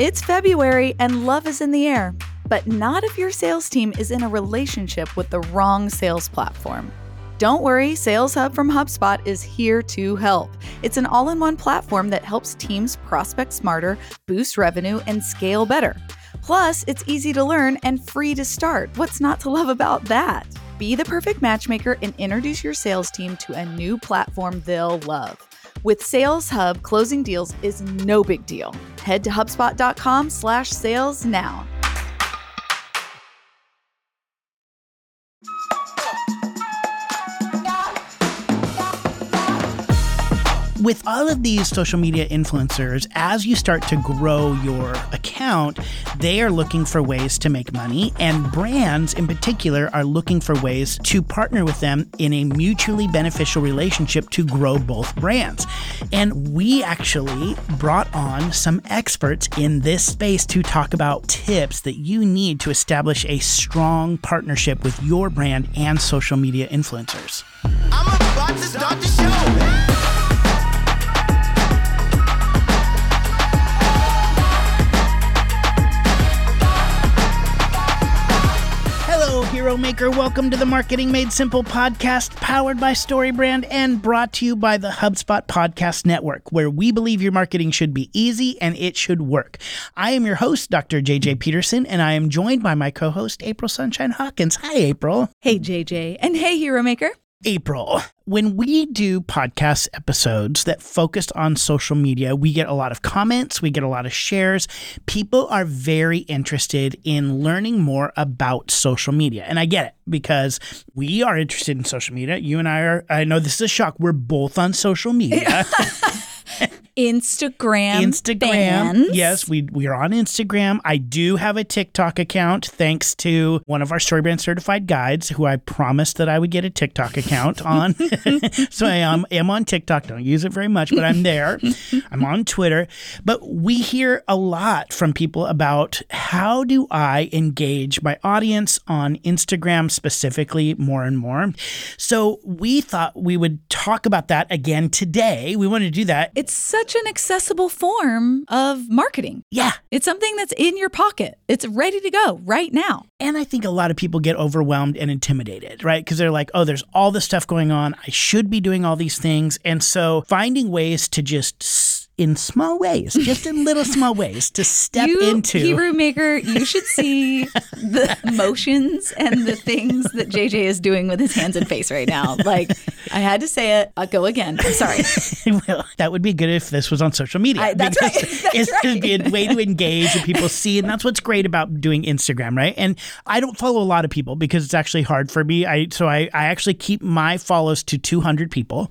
It's February and love is in the air, but not if your sales team is in a relationship with the wrong sales platform. Don't worry, Sales Hub from HubSpot is here to help. It's an all in one platform that helps teams prospect smarter, boost revenue, and scale better. Plus, it's easy to learn and free to start. What's not to love about that? Be the perfect matchmaker and introduce your sales team to a new platform they'll love. With Sales Hub, closing deals is no big deal. Head to HubSpot.com slash sales now. With all of these social media influencers, as you start to grow your account, they are looking for ways to make money, and brands in particular are looking for ways to partner with them in a mutually beneficial relationship to grow both brands. And we actually brought on some experts in this space to talk about tips that you need to establish a strong partnership with your brand and social media influencers. I'm about to start the show. Hero Maker. Welcome to the Marketing Made Simple podcast, powered by StoryBrand and brought to you by the HubSpot Podcast Network, where we believe your marketing should be easy and it should work. I am your host, Dr. JJ Peterson, and I am joined by my co host, April Sunshine Hawkins. Hi, April. Hey, JJ. And hey, Hero Maker. April, when we do podcast episodes that focused on social media, we get a lot of comments, we get a lot of shares. People are very interested in learning more about social media. And I get it because we are interested in social media. You and I are, I know this is a shock, we're both on social media. Instagram. Instagram. Fans. Yes, we we are on Instagram. I do have a TikTok account thanks to one of our Storybrand certified guides who I promised that I would get a TikTok account on. so I am, am on TikTok. Don't use it very much, but I'm there. I'm on Twitter. But we hear a lot from people about how do I engage my audience on Instagram specifically more and more. So we thought we would talk about that again today. We want to do that. It's such such an accessible form of marketing. Yeah. It's something that's in your pocket. It's ready to go right now. And I think a lot of people get overwhelmed and intimidated, right? Because they're like, oh, there's all this stuff going on. I should be doing all these things. And so finding ways to just in small ways, just in little small ways to step you, into. Hero Maker, you should see the motions and the things that JJ is doing with his hands and face right now. Like, I had to say it. I'll go again. I'm sorry. well, that would be good if this was on social media. I, that's right. That's it's right. to be a way to engage and people see. And that's what's great about doing Instagram, right? And I don't follow a lot of people because it's actually hard for me. I So I, I actually keep my follows to 200 people.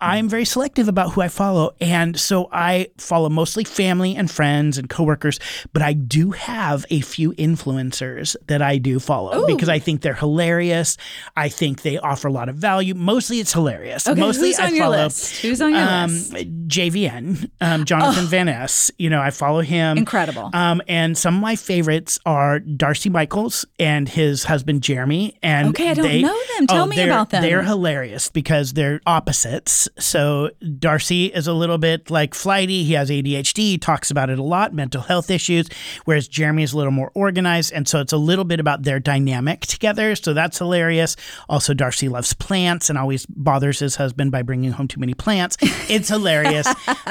I'm very selective about who I follow. And so I follow mostly family and friends and coworkers, but I do have a few influencers that I do follow Ooh. because I think they're hilarious. I think they offer a lot of value. Mostly it's hilarious. Okay, mostly who's on I your follow list? Who's on your um, list? JVN, um, Jonathan Oh. Van Ness. You know, I follow him. Incredible. Um, and some of my favorites are Darcy Michaels and his husband Jeremy. And Okay, I don't they- know them. Tell oh, me about them. They're hilarious because they're opposites. So Darcy is a little bit like flighty. He has ADHD. He talks about it a lot, mental health issues, whereas Jeremy is a little more organized. And so it's a little bit about their dynamic together. So that's hilarious. Also, Darcy loves plants and always bothers his husband by bringing home too many plants. It's hilarious.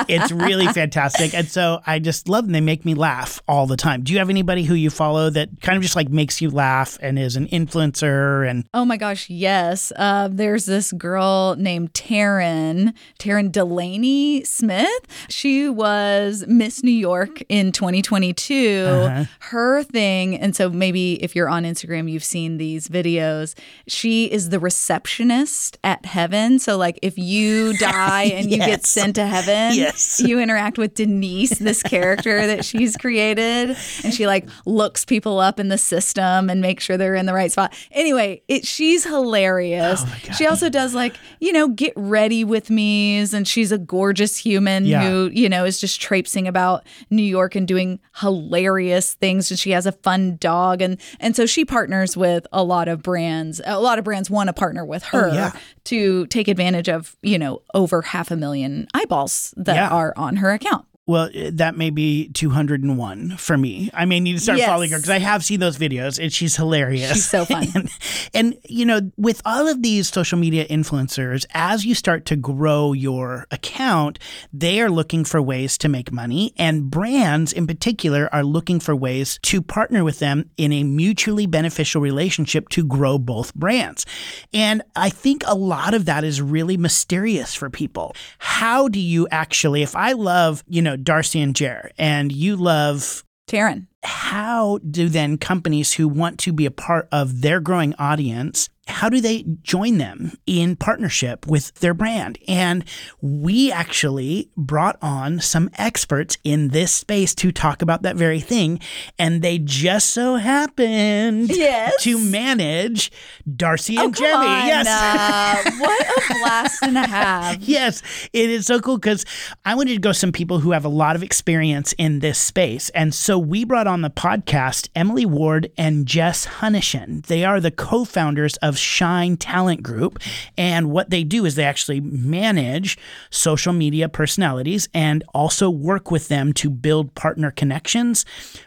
it's really fantastic. And so I just love them. They make me laugh all the time. Do you have anybody who you follow that kind of just like makes you laugh and is an influencer and Oh my gosh, yes. Uh, there's this girl named Taryn, Taryn Delanie Smith. She was Miss New York in 2022. Uh-huh. Her thing, and so maybe if you're on Instagram, you've seen these videos. She is the receptionist at heaven. So, like, if you die and you get sent to heaven, Yes. you interact with Denise, this character that she's created, and she like looks people up in the system and makes sure they're in the right spot. Anyway, it she's hilarious. Oh she also does like, you know, get ready with me's and she's a gorgeous human Yeah. who, you know, is just traipsing about New York and doing hilarious things and she has a fun dog and and so she partners with a lot of brands. A lot of brands want to partner with oh, her Oh, yeah. to take advantage of, you know, over half a million eyeballs that Yeah. are on her account. Well, eh, that may be 201 for me. I may need to start Yes. following her because I have seen those videos and she's hilarious. She's so fun. and, and, you know, with all of these social media influencers, as you start to grow your account, they are looking for ways to make money. And brands in particular are looking for ways to partner with them in a mutually beneficial relationship to grow both brands. And I think a lot of that is really mysterious for people. How do you actually, if I love, you know, Darcy and Jer, and you love Taryn. how do then companies who want to be a part of their growing audience how do they join them in partnership with their brand and we actually brought on some experts in this space to talk about that very thing and they just so happened Yes. to manage darcy Oh, and jemmy on, yes uh, what a blast and a half. Yes, it is so cool because I wanted to go some people who have a lot of experience in this space. And so we brought on the podcast Emily Ward and Jess Hunichen. They are the co founders of Shine Talent Group. And what they do is they actually manage social media personalities and also work with them to build partner connections,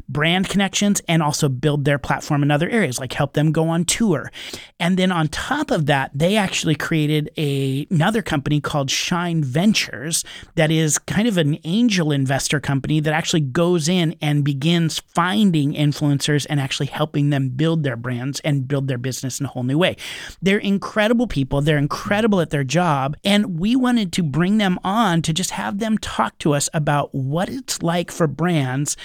brand connections, and also build their platform in other areas, like help them go on tour. And then on top of that, they actually created a, another company called Shine Ventures that is kind of an angel investor company that actually goes in and begins finding influencers and actually helping them build their brands and build their business in a whole new way. They're incredible people. They're incredible at their job. And we wanted to bring them on to just have them talk to us about what it's like for brands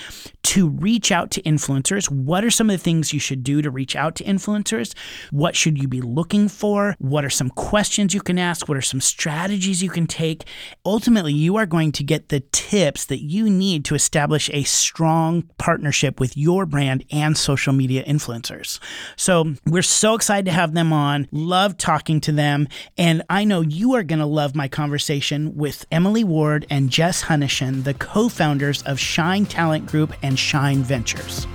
to reach out to influencers. What are some of the things you should do to reach out to influencers? What should you be looking for? What are some questions you can ask? What are some strategies you can take? Ultimately, you are going to get the tips that you need to establish a strong partnership with your brand and social media influencers. So, we're so excited to have them on. Love talking to them. And I know you are going to love my conversation with Emily Ward and Jess Hunichen, the co founders of Shine Talent Group and Shine Ventures.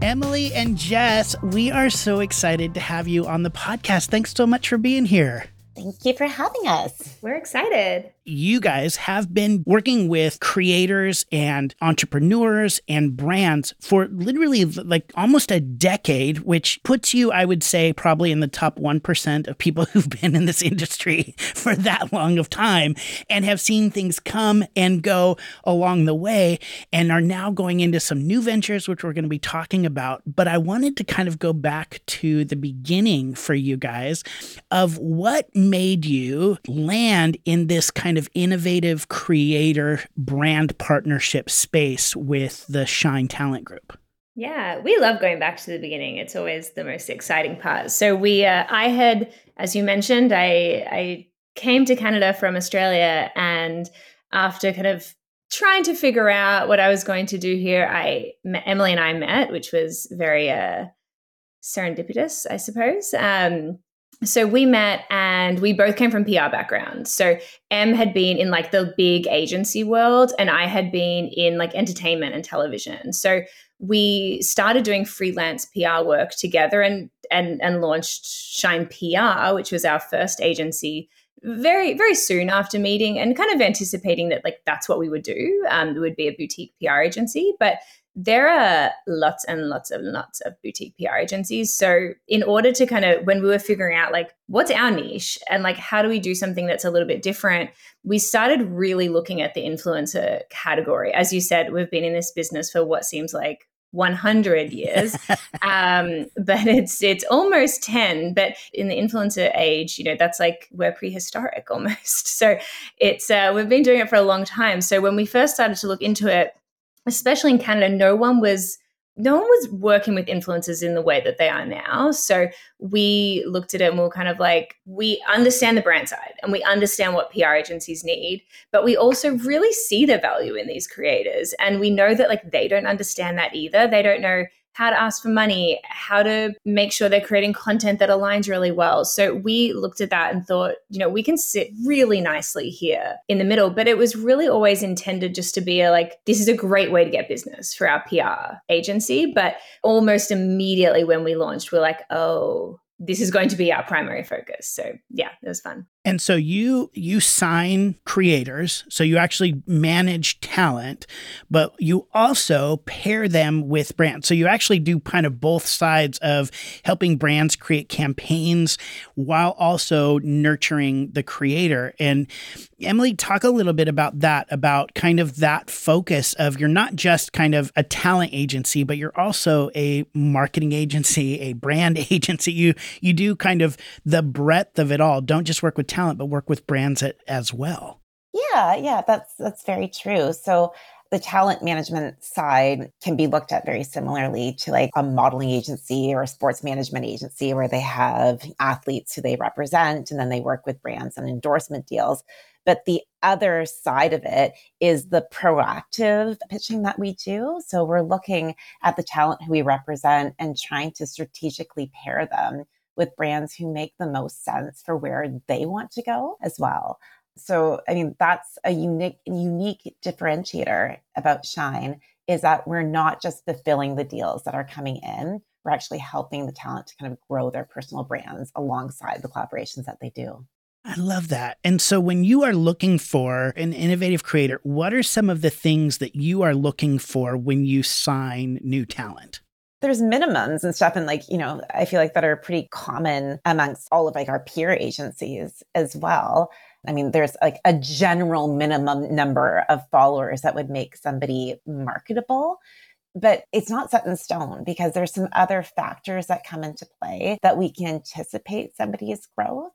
Emily and Jess, we are so excited to have you on the podcast. Thanks so much for being here. Thank you for having us. We're excited. You guys have been working with creators and entrepreneurs and brands for literally like almost a decade, which puts you, I would say, probably in the top 1% of people who've been in this industry for that long of time and have seen things come and go along the way and are now going into some new ventures, which we're going to be talking about. But I wanted to kind of go back to the beginning for you guys of what made you land in this kind of innovative creator brand partnership space with the Shine Talent Group? Yeah, we love going back to the beginning. It's always the most exciting part. So we, uh, I had, as you mentioned, I I came to Canada from Australia, and after kind of trying to figure out what I was going to do here, I Emily and I met, which was very uh, serendipitous, I suppose. Um, so we met and we both came from PR backgrounds. So M had been in like the big agency world and I had been in like entertainment and television. So we started doing freelance PR work together and and and launched Shine PR, which was our first agency very very soon after meeting and kind of anticipating that like that's what we would do. Um, it would be a boutique PR agency, but there are lots and lots and lots of boutique PR agencies. So, in order to kind of, when we were figuring out like what's our niche and like how do we do something that's a little bit different, we started really looking at the influencer category. As you said, we've been in this business for what seems like 100 years um, but it's it's almost 10 but in the influencer age you know that's like we're prehistoric almost so it's uh, we've been doing it for a long time so when we first started to look into it especially in Canada, no one was no one was working with influencers in the way that they are now. So we looked at it and we are kind of like, we understand the brand side and we understand what PR agencies need, but we also really see the value in these creators. And we know that like they don't understand that either. They don't know how to ask for money, how to make sure they're creating content that aligns really well. So we looked at that and thought, you know, we can sit really nicely here in the middle. But it was really always intended just to be a like, this is a great way to get business for our PR agency. But almost immediately when we launched, we're like, oh, this is going to be our primary focus. So yeah, it was fun. And so you you sign creators, so you actually manage talent, but you also pair them with brands. So you actually do kind of both sides of helping brands create campaigns while also nurturing the creator. And Emily, talk a little bit about that, about kind of that focus of you're not just kind of a talent agency, but you're also a marketing agency, a brand agency. You you do kind of the breadth of it all. Don't just work with talent, but work with brands as well. Yeah, yeah, that's that's very true. So the talent management side can be looked at very similarly to like a modeling agency or a sports management agency where they have athletes who they represent and then they work with brands and endorsement deals. But the other side of it is the proactive pitching that we do. So we're looking at the talent who we represent and trying to strategically pair them with brands who make the most sense for where they want to go as well. So, I mean, that's a unique unique differentiator about Shine is that we're not just fulfilling the deals that are coming in. We're actually helping the talent to kind of grow their personal brands alongside the collaborations that they do. I love that. And so when you are looking for an innovative creator, what are some of the things that you are looking for when you sign new talent? There's minimums and stuff and like you know i feel like that are pretty common amongst all of like our peer agencies as well. I mean there's like a general minimum number of followers that would make somebody marketable but it's not set in stone because there's some other factors that come into play that we can anticipate somebody's growth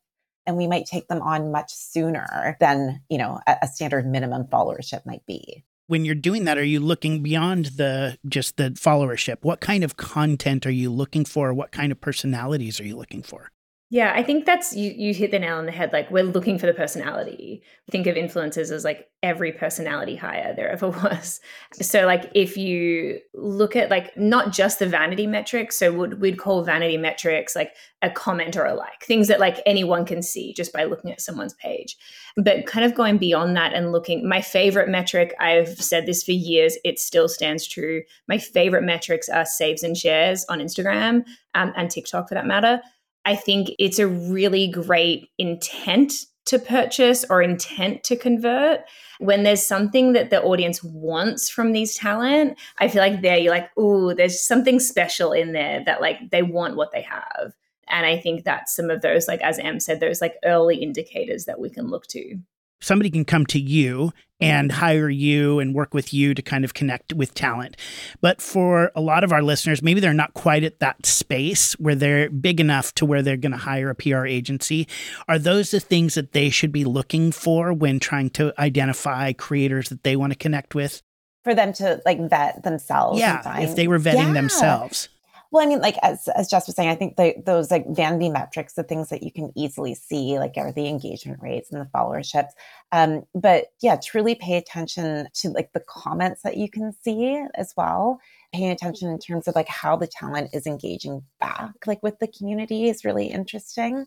and we might take them on much sooner than you know a, a standard minimum followership might be when you're doing that are you looking beyond the just the followership? What kind of content are you looking for? What kind of personalities are you looking for yeah, I think that's you you hit the nail on the head. Like we're looking for the personality. Think of influencers as like every personality hire there ever was. So like if you look at like not just the vanity metrics, so would we'd call vanity metrics like a comment or a like, things that like anyone can see just by looking at someone's page. But kind of going beyond that and looking, my favorite metric, I've said this for years, it still stands true. My favorite metrics are saves and shares on Instagram um, and TikTok for that matter I think it's a really great intent to purchase or intent to convert. When there's something that the audience wants from these talent, I feel like there you're like, oh, there's something special in there that like they want what they have. And I think that's some of those, like as Em said, those like early indicators that we can look to somebody can come to you and hire you and work with you to kind of connect with talent. But for a lot of our listeners, maybe they're not quite at that space where they're big enough to where they're going to hire a PR agency. Are those the things that they should be looking for when trying to identify creators that they want to connect with? For them to like vet themselves. Yeah, if they were vetting yeah. themselves. Well, I mean, like as as Jess was saying, I think the, those like vanity metrics, the things that you can easily see, like are the engagement rates and the followerships. Um, but yeah, truly pay attention to like the comments that you can see as well. Paying attention in terms of like how the talent is engaging back, like with the community, is really interesting.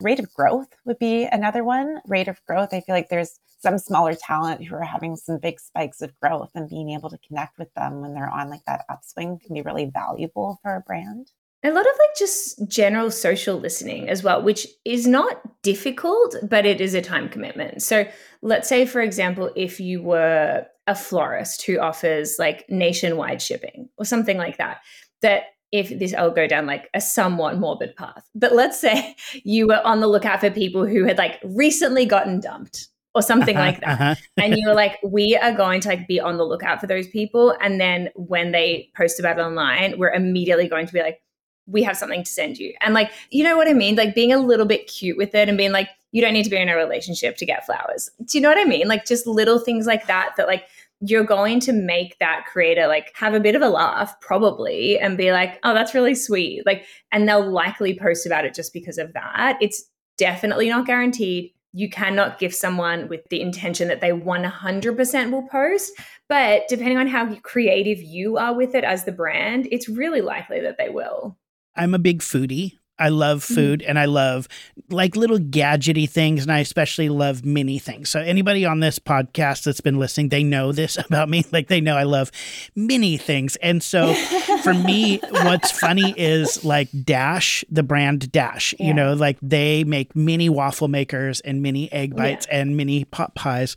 Rate of growth would be another one. Rate of growth, I feel like there's some smaller talent who are having some big spikes of growth and being able to connect with them when they're on like that upswing can be really valuable for a brand. A lot of like just general social listening as well, which is not difficult, but it is a time commitment. So let's say, for example, if you were a florist who offers like nationwide shipping or something like that, that if this I'll go down like a somewhat morbid path. But let's say you were on the lookout for people who had like recently gotten dumped or something uh-huh, like that. Uh-huh. and you were like, we are going to like be on the lookout for those people. And then when they post about it online, we're immediately going to be like, we have something to send you. And like, you know what I mean? Like being a little bit cute with it and being like, you don't need to be in a relationship to get flowers. Do you know what I mean? Like just little things like that, that like you're going to make that creator like have a bit of a laugh probably and be like, oh, that's really sweet. Like, and they'll likely post about it just because of that. It's definitely not guaranteed you cannot give someone with the intention that they 100% will post. But depending on how creative you are with it as the brand, it's really likely that they will. I'm a big foodie. I love mm-hmm. food and I love like little gadgety things and I especially love mini things. So anybody on this podcast that's been listening, they know this about me. Like they know I love mini things. And so for me, what's funny is like Dash, the brand Dash, yeah. you know, like they make mini waffle makers and mini egg bites yeah. and mini pot pies.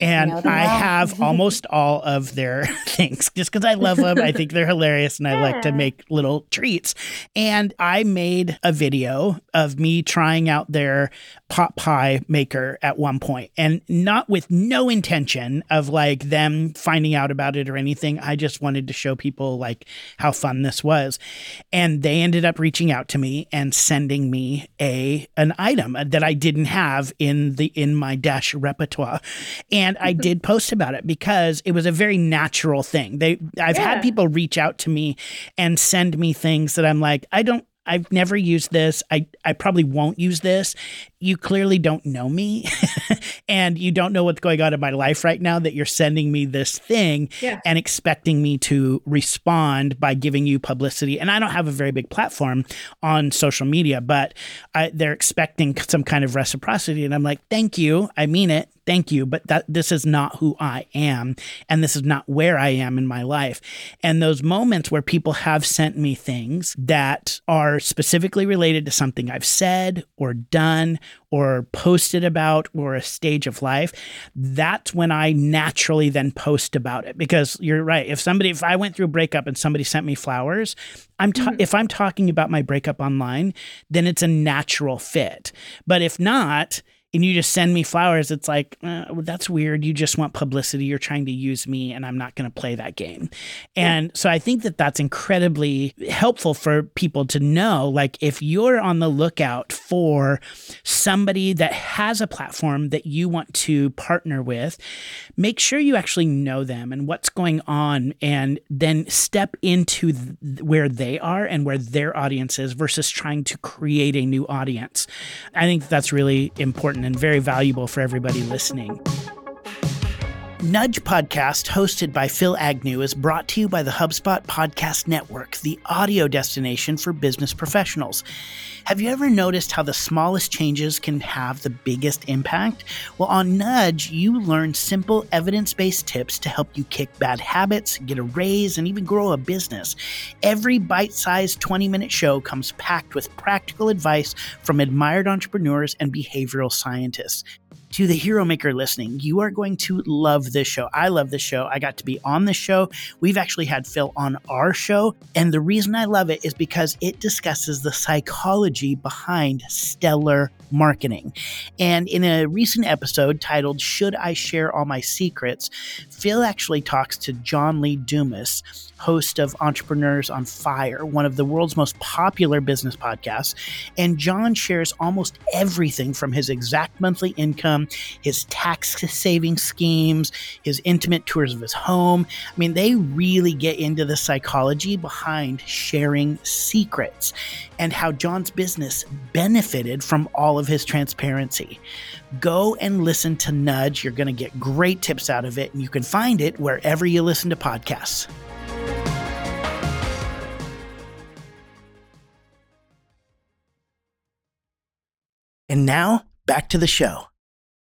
And I, I have almost all of their things just because I love them. I think they're hilarious and I yeah. like to make little treats. And I made a video of me trying out their pot pie maker at one point and not with no intention of like them finding out about it or anything. I just wanted to show people like how fun this was. And they ended up reaching out to me and sending me a an item that I didn't have in the in my dash repertoire. And I did post about it because it was a very natural thing. They I've yeah. had people reach out to me and send me things that I'm like, I don't I've never used this. I, I probably won't use this. You clearly don't know me and you don't know what's going on in my life right now that you're sending me this thing yeah. and expecting me to respond by giving you publicity. And I don't have a very big platform on social media, but I, they're expecting some kind of reciprocity. And I'm like, thank you. I mean it thank you, but that this is not who I am and this is not where I am in my life. And those moments where people have sent me things that are specifically related to something I've said or done or posted about or a stage of life, that's when I naturally then post about it because you're right. If somebody if I went through a breakup and somebody sent me flowers, I'm ta- mm-hmm. if I'm talking about my breakup online, then it's a natural fit. But if not, and you just send me flowers, it's like, uh, well, that's weird. You just want publicity. You're trying to use me, and I'm not going to play that game. And yeah. so I think that that's incredibly helpful for people to know. Like, if you're on the lookout for somebody that has a platform that you want to partner with, make sure you actually know them and what's going on, and then step into th- where they are and where their audience is versus trying to create a new audience. I think that's really important and very valuable for everybody listening. Nudge Podcast, hosted by Phil Agnew, is brought to you by the HubSpot Podcast Network, the audio destination for business professionals. Have you ever noticed how the smallest changes can have the biggest impact? Well, on Nudge, you learn simple evidence based tips to help you kick bad habits, get a raise, and even grow a business. Every bite sized 20 minute show comes packed with practical advice from admired entrepreneurs and behavioral scientists to the hero maker listening, you are going to love this show. I love this show. I got to be on the show. We've actually had Phil on our show. And the reason I love it is because it discusses the psychology behind stellar marketing. And in a recent episode titled Should I Share All My Secrets, Phil actually talks to John Lee Dumas host of Entrepreneurs on Fire, one of the world's most popular business podcasts. And John shares almost everything from his exact monthly income, his tax saving schemes, his intimate tours of his home. I mean, they really get into the psychology behind sharing secrets and how John's business benefited from all of his transparency. Go and listen to Nudge. You're going to get great tips out of it, and you can find it wherever you listen to podcasts. And now, back to the show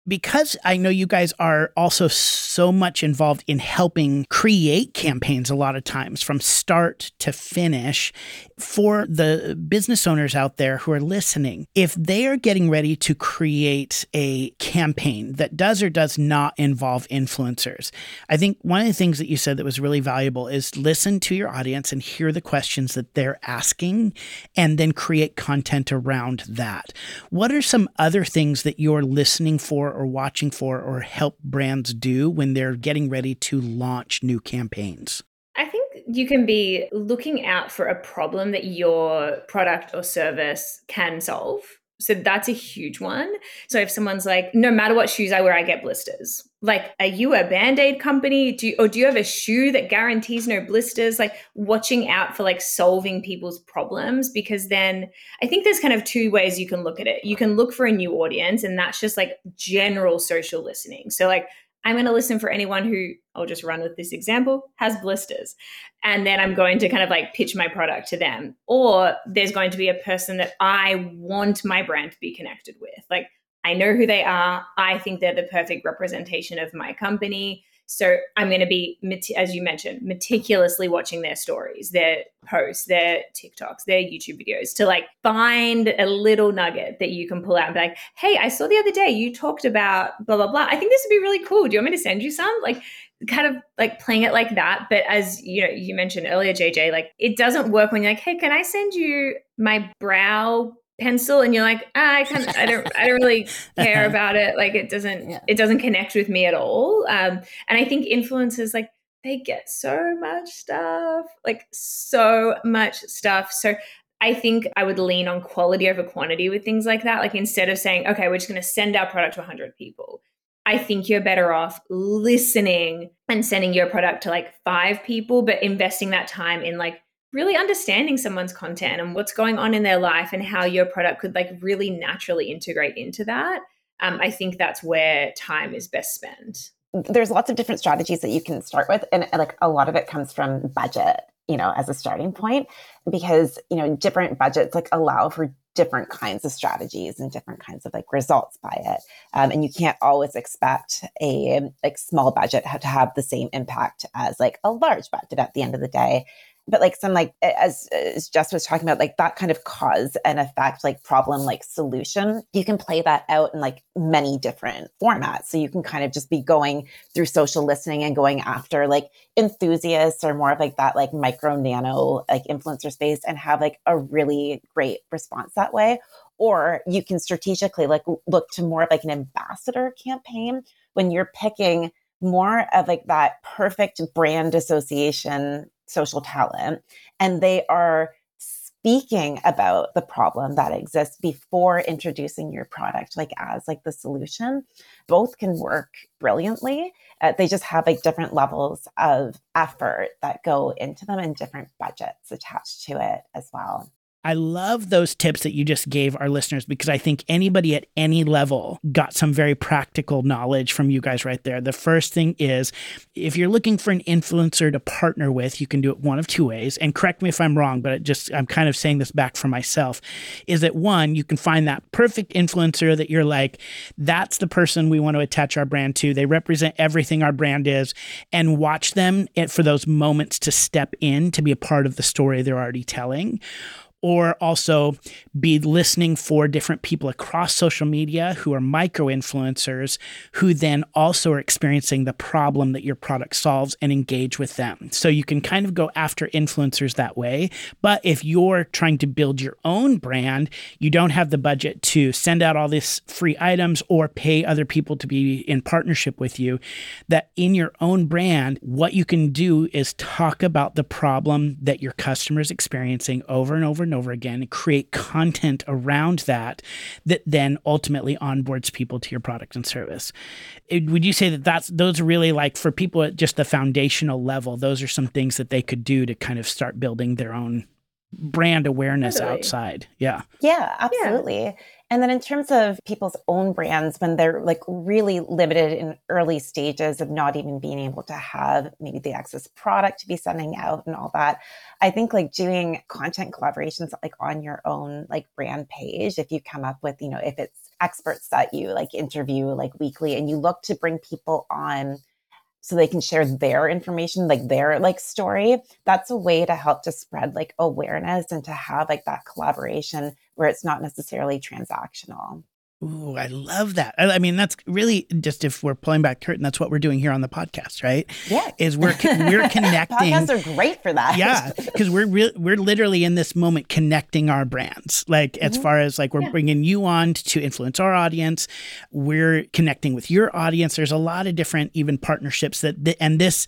because I know you guys are also so much involved in helping create campaigns a lot of times from start to finish for the business owners out there who are listening, if they are getting ready to create a campaign that does or does not involve influencers, I think one of the things that you said that was really valuable is listen to your audience and hear the questions that they're asking and then create content around that. What are some other things that you're listening for? Or watching for or help brands do when they're getting ready to launch new campaigns? I think you can be looking out for a problem that your product or service can solve. So that's a huge one. So if someone's like, no matter what shoes I wear, I get blisters. Like, are you a band-aid company? Do you, or do you have a shoe that guarantees no blisters? Like watching out for like solving people's problems because then I think there's kind of two ways you can look at it. You can look for a new audience, and that's just like general social listening. So like I'm going to listen for anyone who I'll just run with this example has blisters. And then I'm going to kind of like pitch my product to them. Or there's going to be a person that I want my brand to be connected with. Like I know who they are. I think they're the perfect representation of my company. So I'm going to be, as you mentioned, meticulously watching their stories, their posts, their TikToks, their YouTube videos to like find a little nugget that you can pull out and be like, hey, I saw the other day you talked about blah, blah, blah. I think this would be really cool. Do you want me to send you some? Like, kind of like playing it like that. But as you know, you mentioned earlier, JJ, like it doesn't work when you're like, hey, can I send you my brow pencil and you're like ah, i kind of, i don't i don't really care about it like it doesn't yeah. it doesn't connect with me at all um and i think influencers like they get so much stuff like so much stuff so I think I would lean on quality over quantity with things like that. Like instead of saying, okay, we're just going to send our product to 100 people, I think you're better off listening and sending your product to like five people, but investing that time in like really understanding someone's content and what's going on in their life and how your product could like really naturally integrate into that um, i think that's where time is best spent. There's lots of different strategies that you can start with and like a lot of it comes from budget you know as a starting point because you know different budgets like allow for different kinds of strategies and different kinds of like results by it um, and you can't always expect a like small budget to have the same impact as like a large budget at the end of the day but like some like as, as Jess was talking about, like that kind of cause and effect, like problem, like solution, you can play that out in like many different formats. So you can kind of just be going through social listening and going after like enthusiasts or more of like that like micro nano like influencer space and have like a really great response that way. Or you can strategically like look to more of like an ambassador campaign when you're picking more of like that perfect brand association social talent and they are speaking about the problem that exists before introducing your product like as like the solution. Both can work brilliantly uh, they just have like different levels of effort that go into them and different budgets attached to it as well I love those tips that you just gave our listeners because I think anybody at any level got some very practical knowledge from you guys right there. The first thing is if you're looking for an influencer to partner with, you can do it one of two ways. And correct me if I'm wrong, but just I'm kind of saying this back for myself is that one, you can find that perfect influencer that you're like, that's the person we want to attach our brand to. They represent everything our brand is and watch them eh, for those moments to step in to be a part of the story they're already telling or also be listening for different people across social media who are micro influencers who then also are experiencing the problem that your product solves and engage with them. So you can kind of go after influencers that way. But if you're trying to build your own brand, you don't have the budget to send out all these free items or pay other people to be in partnership with you, that in your own brand, what you can do is talk about the problem that your customer is experiencing over and over and over again, create content around that that then ultimately onboards people to your product and service. It, would you say that that's those are really like for people at just the foundational level, those are some things that they could do to kind of start building their own brand awareness totally. outside. Yeah. Yeah, absolutely. Yeah. And then in terms of people's own brands, when they're like really limited in early stages of not even being able to have maybe the access product to be sending out and all that, I think like doing content collaborations like on your own like brand page, if you come up with, you know, if it's experts that you like interview like weekly and you look to bring people on so they can share their information like their like story. That's a way to help to spread like awareness and to have like that collaboration where it's not necessarily transactional Ooh, I love that. I mean, that's really just if we're pulling back curtain, that's what we're doing here on the podcast, right? Yeah, is we're we're connecting. Podcasts are great for that. yeah, because we're re- we're literally in this moment connecting our brands. Like mm-hmm. as far as like we're yeah. bringing you on to influence our audience, we're connecting with your audience. There's a lot of different even partnerships that, and this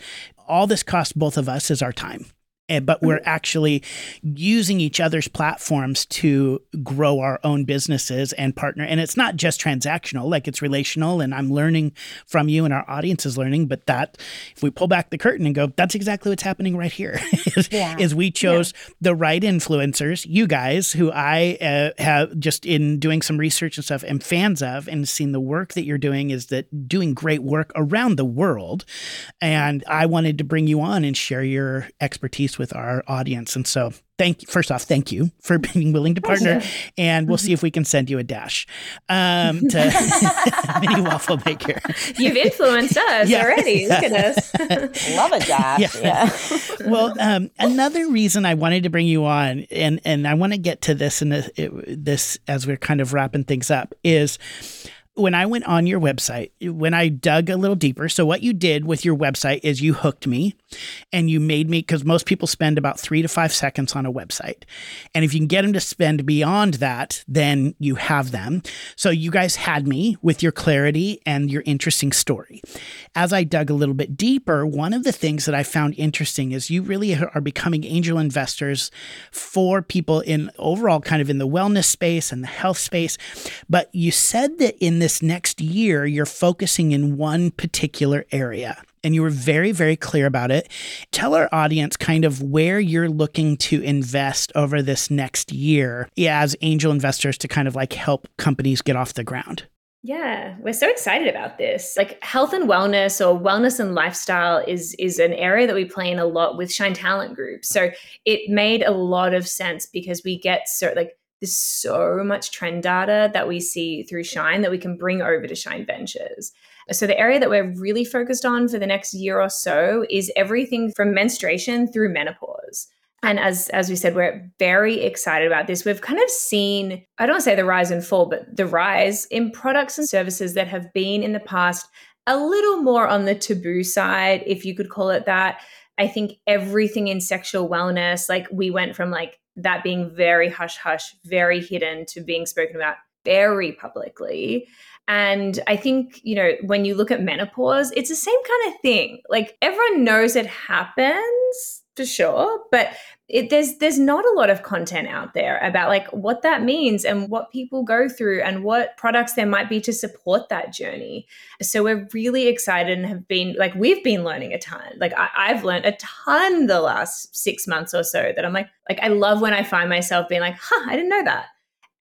all this costs both of us is our time but we're actually using each other's platforms to grow our own businesses and partner. And it's not just transactional, like it's relational, and I'm learning from you, and our audience is learning. But that, if we pull back the curtain and go, that's exactly what's happening right here. is, yeah. is we chose yeah. the right influencers, you guys, who I uh, have just in doing some research and stuff, am fans of, and seen the work that you're doing is that doing great work around the world. And I wanted to bring you on and share your expertise with our audience. And so, thank you. First off, thank you for being willing to partner, and we'll see if we can send you a dash um, to mini waffle maker. You've influenced us yeah. already. Look at us. Love a dash. Yeah. yeah. well, um, another reason I wanted to bring you on, and and I want to get to this and this as we're kind of wrapping things up is when I went on your website, when I dug a little deeper, so what you did with your website is you hooked me and you made me, because most people spend about three to five seconds on a website. And if you can get them to spend beyond that, then you have them. So you guys had me with your clarity and your interesting story. As I dug a little bit deeper, one of the things that I found interesting is you really are becoming angel investors for people in overall kind of in the wellness space and the health space. But you said that in this next year, you're focusing in one particular area. And you were very, very clear about it. Tell our audience kind of where you're looking to invest over this next year as angel investors to kind of like help companies get off the ground. Yeah, we're so excited about this. Like health and wellness or wellness and lifestyle is is an area that we play in a lot with Shine Talent Group. So it made a lot of sense because we get so like there's so much trend data that we see through Shine that we can bring over to Shine Ventures. So, the area that we're really focused on for the next year or so is everything from menstruation through menopause. And as as we said, we're very excited about this. We've kind of seen, I don't say the rise and fall, but the rise in products and services that have been in the past a little more on the taboo side, if you could call it that. I think everything in sexual wellness, like we went from like that being very hush hush, very hidden to being spoken about very publicly. And I think, you know, when you look at menopause, it's the same kind of thing. Like everyone knows it happens for sure, but it, there's there's not a lot of content out there about like what that means and what people go through and what products there might be to support that journey. So we're really excited and have been like we've been learning a ton. Like I, I've learned a ton the last six months or so that I'm like like I love when I find myself being like, huh, I didn't know that.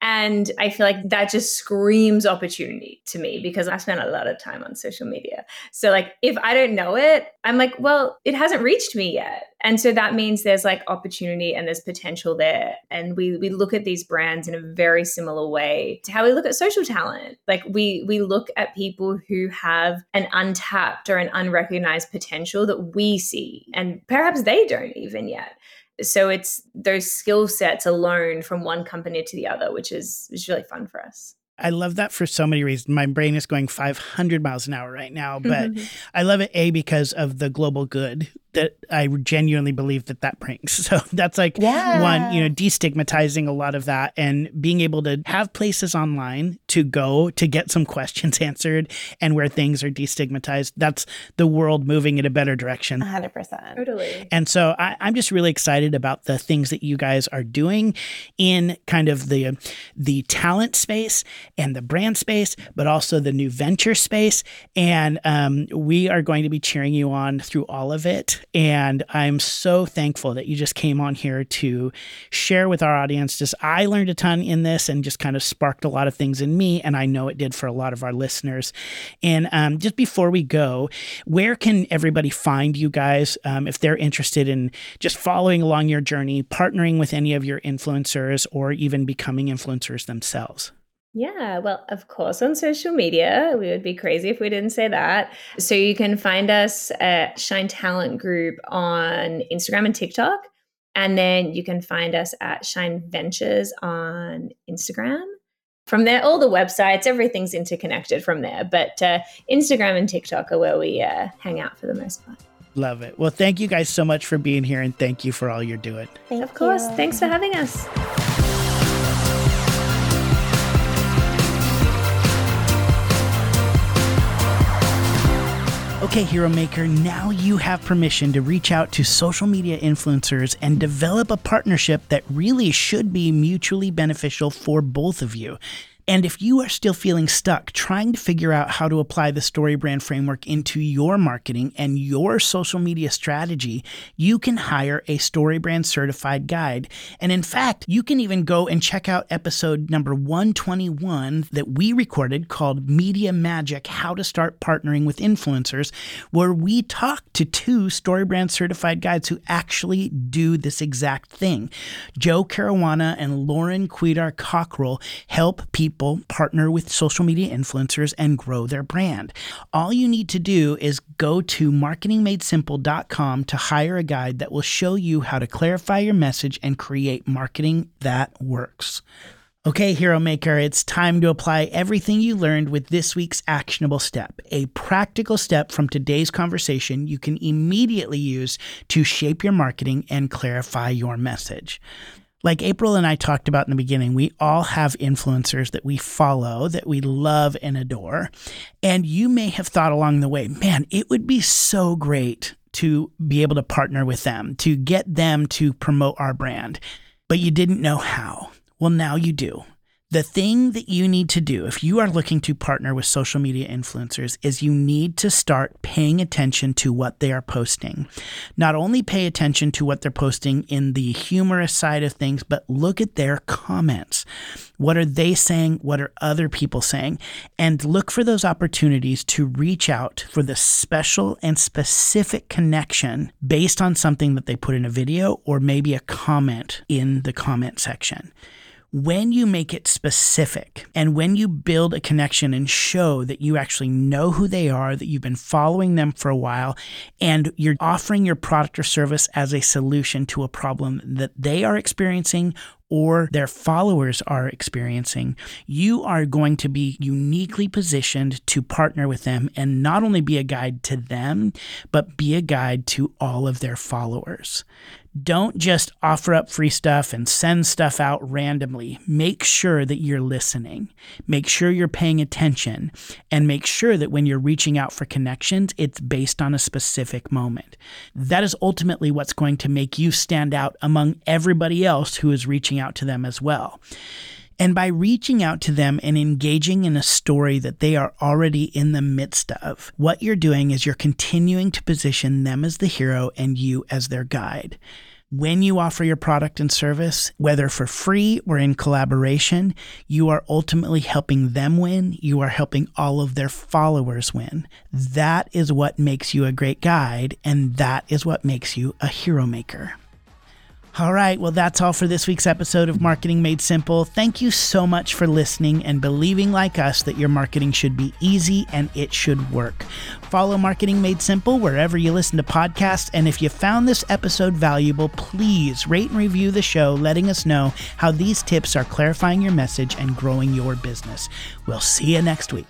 And I feel like that just screams opportunity to me because I spend a lot of time on social media. So, like, if I don't know it, I'm like, well, it hasn't reached me yet. And so that means there's like opportunity and there's potential there. And we we look at these brands in a very similar way to how we look at social talent. Like we we look at people who have an untapped or an unrecognized potential that we see and perhaps they don't even yet so it's those skill sets alone from one company to the other which is is really fun for us I love that for so many reasons. My brain is going 500 miles an hour right now, but mm-hmm. I love it A because of the global good that I genuinely believe that that brings. So that's like yeah. one, you know, destigmatizing a lot of that and being able to have places online to go to get some questions answered and where things are destigmatized. That's the world moving in a better direction. 100%. Totally. And so I, I'm just really excited about the things that you guys are doing in kind of the the talent space and the brand space, but also the new venture space. And um, we are going to be cheering you on through all of it. And I'm so thankful that you just came on here to share with our audience. Just I learned a ton in this and just kind of sparked a lot of things in me. And I know it did for a lot of our listeners. And um, just before we go, where can everybody find you guys um, if they're interested in just following along your journey, partnering with any of your influencers, or even becoming influencers themselves? Yeah, well, of course, on social media. We would be crazy if we didn't say that. So you can find us at Shine Talent Group on Instagram and TikTok. And then you can find us at Shine Ventures on Instagram. From there, all the websites, everything's interconnected from there. But uh, Instagram and TikTok are where we uh, hang out for the most part. Love it. Well, thank you guys so much for being here and thank you for all you're doing. Thank of course. You. Thanks for having us. Okay, Hero Maker, now you have permission to reach out to social media influencers and develop a partnership that really should be mutually beneficial for both of you. And if you are still feeling stuck trying to figure out how to apply the story brand framework into your marketing and your social media strategy, you can hire a story brand certified guide. And in fact, you can even go and check out episode number 121 that we recorded called Media Magic How to Start Partnering with Influencers, where we talk to two story brand certified guides who actually do this exact thing. Joe Caruana and Lauren Cuidar Cockrell help people people partner with social media influencers and grow their brand. All you need to do is go to marketingmadesimple.com to hire a guide that will show you how to clarify your message and create marketing that works. Okay, Hero Maker, it's time to apply everything you learned with this week's actionable step, a practical step from today's conversation you can immediately use to shape your marketing and clarify your message. Like April and I talked about in the beginning, we all have influencers that we follow, that we love and adore. And you may have thought along the way, man, it would be so great to be able to partner with them, to get them to promote our brand, but you didn't know how. Well, now you do. The thing that you need to do if you are looking to partner with social media influencers is you need to start paying attention to what they are posting. Not only pay attention to what they're posting in the humorous side of things, but look at their comments. What are they saying? What are other people saying? And look for those opportunities to reach out for the special and specific connection based on something that they put in a video or maybe a comment in the comment section when you make it specific and when you build a connection and show that you actually know who they are, that you've been following them for a while, and you're offering your product or service as a solution to a problem that they are experiencing or their followers are experiencing, you are going to be uniquely positioned to partner with them and not only be a guide to them, but be a guide to all of their followers. Don't just offer up free stuff and send stuff out randomly. Make sure that you're listening. Make sure you're paying attention and make sure that when you're reaching out for connections, it's based on a specific moment. That is ultimately what's going to make you stand out among everybody else who is reaching out to them as well. And by reaching out to them and engaging in a story that they are already in the midst of, what you're doing is you're continuing to position them as the hero and you as their guide. When you offer your product and service, whether for free or in collaboration, you are ultimately helping them win. You are helping all of their followers win. That is what makes you a great guide, and that is what makes you a hero maker. All right, well, that's all for this week's episode of Marketing Made Simple. Thank you so much for listening and believing, like us, that your marketing should be easy and it should work. Follow Marketing Made Simple wherever you listen to podcasts. And if you found this episode valuable, please rate and review the show, letting us know how these tips are clarifying your message and growing your business. We'll see you next week.